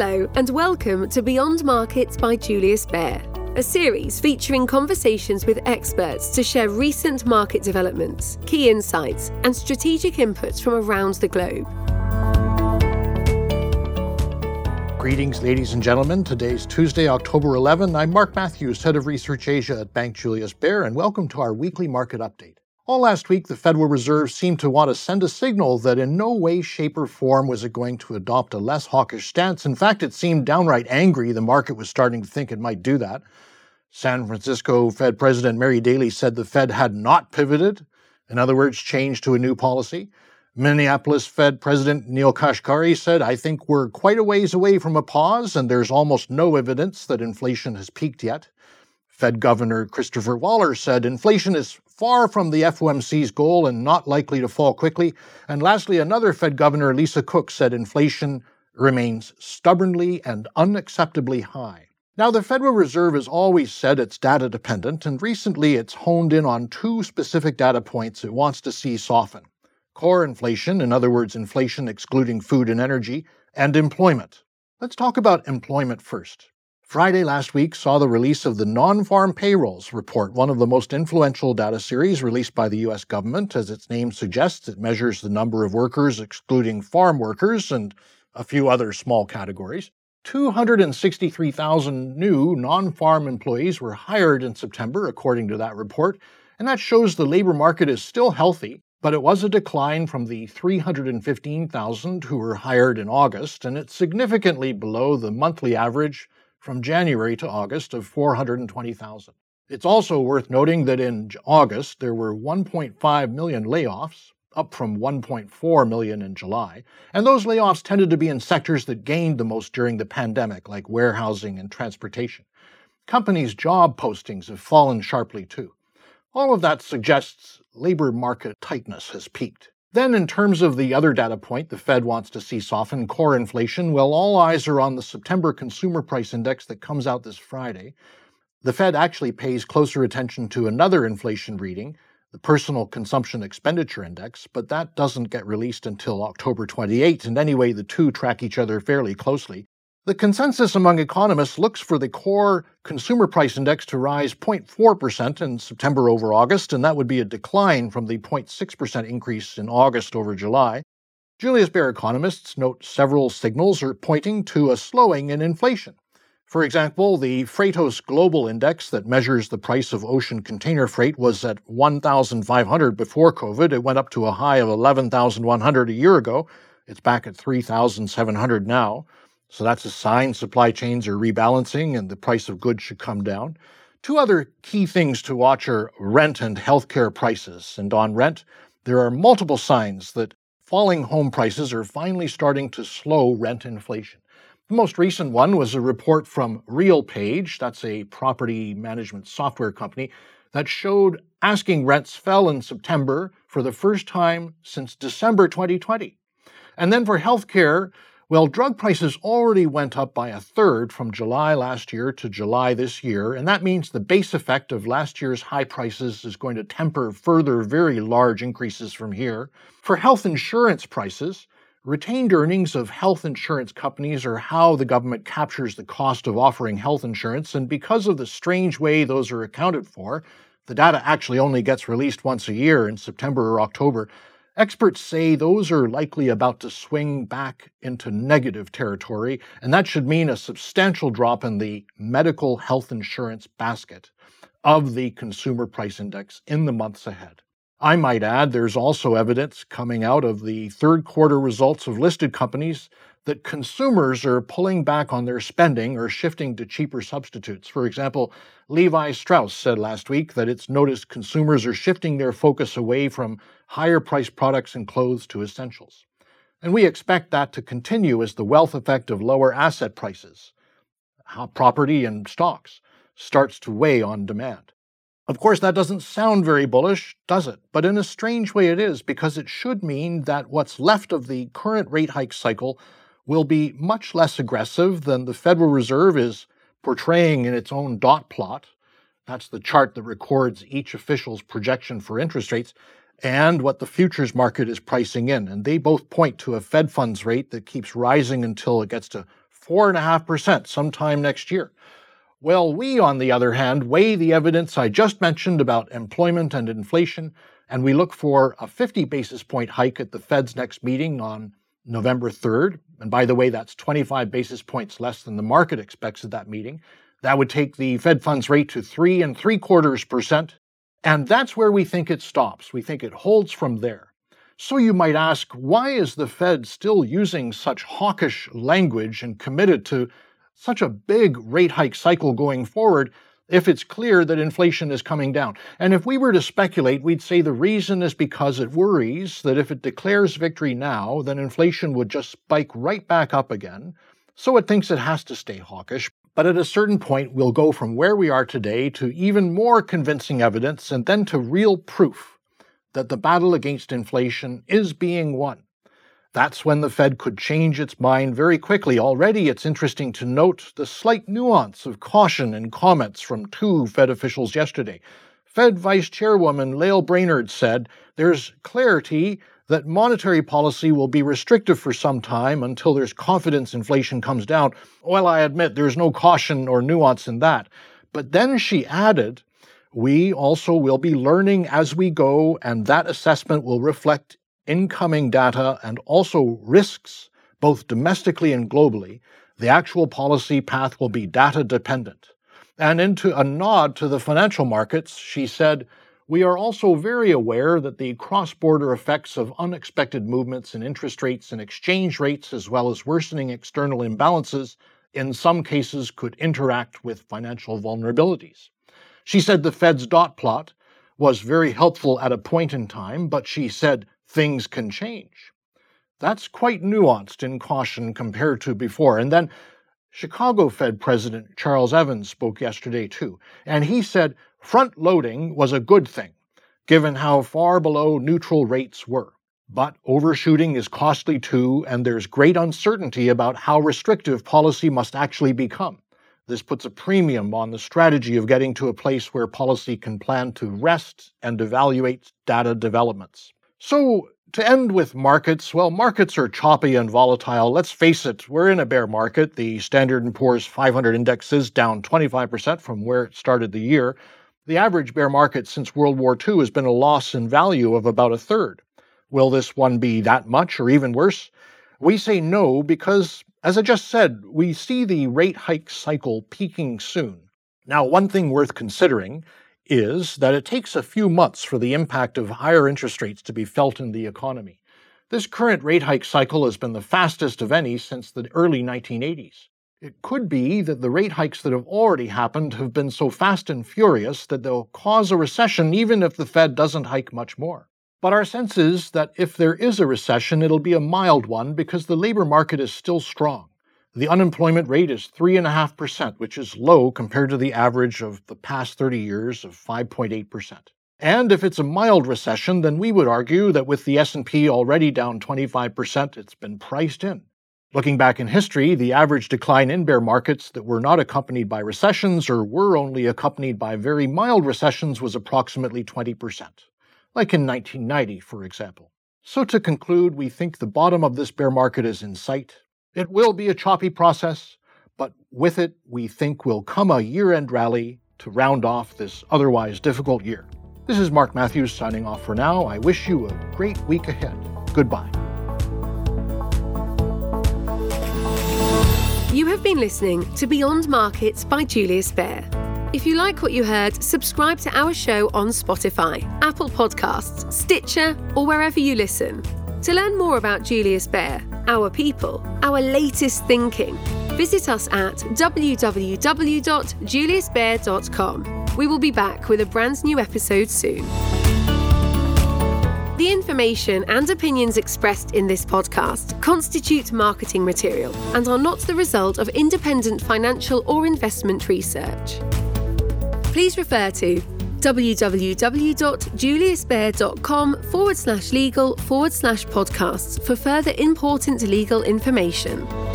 Hello, and welcome to Beyond Markets by Julius Baer, a series featuring conversations with experts to share recent market developments, key insights, and strategic inputs from around the globe. Greetings, ladies and gentlemen. Today's Tuesday, October 11. I'm Mark Matthews, Head of Research Asia at Bank Julius Baer, and welcome to our weekly market update. All last week, the Federal Reserve seemed to want to send a signal that in no way, shape, or form was it going to adopt a less hawkish stance. In fact, it seemed downright angry. The market was starting to think it might do that. San Francisco Fed President Mary Daly said the Fed had not pivoted, in other words, changed to a new policy. Minneapolis Fed President Neel Kashkari said, I think we're quite a ways away from a pause, and there's almost no evidence that inflation has peaked yet. Fed Governor Christopher Waller said inflation is far from the FOMC's goal and not likely to fall quickly. And lastly, another Fed Governor, Lisa Cook, said inflation remains stubbornly and unacceptably high. Now, the Federal Reserve has always said it's data dependent, and recently it's honed in on two specific data points it wants to see soften core inflation, in other words, inflation excluding food and energy, and employment. Let's talk about employment first. Friday last week saw the release of the Non Farm Payrolls Report, one of the most influential data series released by the U.S. government. As its name suggests, it measures the number of workers, excluding farm workers and a few other small categories. 263,000 new non farm employees were hired in September, according to that report, and that shows the labor market is still healthy, but it was a decline from the 315,000 who were hired in August, and it's significantly below the monthly average from January to August of 420,000. It's also worth noting that in August there were 1.5 million layoffs, up from 1.4 million in July, and those layoffs tended to be in sectors that gained the most during the pandemic, like warehousing and transportation. Companies' job postings have fallen sharply too. All of that suggests labor market tightness has peaked. Then, in terms of the other data point the Fed wants to see soften, core inflation, well, all eyes are on the September Consumer Price Index that comes out this Friday. The Fed actually pays closer attention to another inflation reading, the Personal Consumption Expenditure Index, but that doesn't get released until October 28, and anyway, the two track each other fairly closely. The consensus among economists looks for the core consumer price index to rise 0.4% in September over August, and that would be a decline from the 0.6% increase in August over July. Julius Baer economists note several signals are pointing to a slowing in inflation. For example, the Freightos Global Index that measures the price of ocean container freight was at 1,500 before COVID. It went up to a high of 11,100 a year ago. It's back at 3,700 now. So that's a sign supply chains are rebalancing and the price of goods should come down. Two other key things to watch are rent and healthcare prices. And on rent, there are multiple signs that falling home prices are finally starting to slow rent inflation. The most recent one was a report from RealPage, that's a property management software company, that showed asking rents fell in September for the first time since December 2020. And then for healthcare, well, drug prices already went up by a third from July last year to July this year, and that means the base effect of last year's high prices is going to temper further very large increases from here. For health insurance prices, retained earnings of health insurance companies are how the government captures the cost of offering health insurance, and because of the strange way those are accounted for, the data actually only gets released once a year in September or October. Experts say those are likely about to swing back into negative territory, and that should mean a substantial drop in the medical health insurance basket of the consumer price index in the months ahead. I might add there's also evidence coming out of the third quarter results of listed companies that consumers are pulling back on their spending or shifting to cheaper substitutes. For example, Levi Strauss said last week that it's noticed consumers are shifting their focus away from higher priced products and clothes to essentials. And we expect that to continue as the wealth effect of lower asset prices, property and stocks, starts to weigh on demand. Of course, that doesn't sound very bullish, does it? But in a strange way, it is, because it should mean that what's left of the current rate hike cycle will be much less aggressive than the Federal Reserve is portraying in its own dot plot. That's the chart that records each official's projection for interest rates and what the futures market is pricing in. And they both point to a Fed funds rate that keeps rising until it gets to 4.5% sometime next year. Well, we, on the other hand, weigh the evidence I just mentioned about employment and inflation, and we look for a 50 basis point hike at the Fed's next meeting on November 3rd. And by the way, that's 25 basis points less than the market expects at that meeting. That would take the Fed funds rate to three and three quarters percent. And that's where we think it stops. We think it holds from there. So you might ask, why is the Fed still using such hawkish language and committed to such a big rate hike cycle going forward if it's clear that inflation is coming down. And if we were to speculate, we'd say the reason is because it worries that if it declares victory now, then inflation would just spike right back up again. So it thinks it has to stay hawkish. But at a certain point, we'll go from where we are today to even more convincing evidence and then to real proof that the battle against inflation is being won. That's when the Fed could change its mind very quickly. Already, it's interesting to note the slight nuance of caution in comments from two Fed officials yesterday. Fed Vice Chairwoman Lael Brainard said there's clarity that monetary policy will be restrictive for some time until there's confidence inflation comes down. Well, I admit there's no caution or nuance in that. But then she added, we also will be learning as we go, and that assessment will reflect incoming data and also risks, both domestically and globally, the actual policy path will be data dependent. And into a nod to the financial markets, she said, We are also very aware that the cross border effects of unexpected movements in interest rates and exchange rates, as well as worsening external imbalances, in some cases could interact with financial vulnerabilities. She said the Fed's dot plot was very helpful at a point in time, but she said things can change. That's quite nuanced in caution compared to before. And then Chicago Fed President Charles Evans spoke yesterday too, and he said front loading was a good thing, given how far below neutral rates were. But overshooting is costly too, and there's great uncertainty about how restrictive policy must actually become. This puts a premium on the strategy of getting to a place where policy can plan to rest and evaluate data developments. So, to end with markets, well, markets are choppy and volatile. Let's face it, we're in a bear market. The Standard & Poor's 500 index is down 25% from where it started the year. The average bear market since World War II has been a loss in value of about a third. Will this one be that much or even worse? We say no because, as I just said, we see the rate hike cycle peaking soon. Now, one thing worth considering is that it takes a few months for the impact of higher interest rates to be felt in the economy. This current rate hike cycle has been the fastest of any since the early 1980s. It could be that the rate hikes that have already happened have been so fast and furious that they'll cause a recession even if the Fed doesn't hike much more. But our sense is that if there is a recession, it'll be a mild one because the labor market is still strong. The unemployment rate is 3.5%, which is low compared to the average of the past 30 years of 5.8%. And if it's a mild recession, then we would argue that with the S&P already down 25%, it's been priced in. Looking back in history, the average decline in bear markets that were not accompanied by recessions or were only accompanied by very mild recessions was approximately 20%, like in 1990, for example. So to conclude, we think the bottom of this bear market is in sight. It will be a choppy process, but with it, we think will come a year end rally to round off this otherwise difficult year. This is Mark Matthews signing off for now. I wish you a great week ahead. Goodbye. You have been listening to Beyond Markets by Julius Baer. If you like what you heard, subscribe to our show on Spotify, Apple Podcasts, Stitcher, or wherever you listen. To learn more about Julius Baer, our people, our latest thinking, visit us at www.juliusbaer.com. We will be back with a brand new episode soon. The information and opinions expressed in this podcast constitute marketing material and are not the result of independent financial or investment research. Please refer to www.juliusbaer.com forward slash legal forward slash podcasts for further important legal information.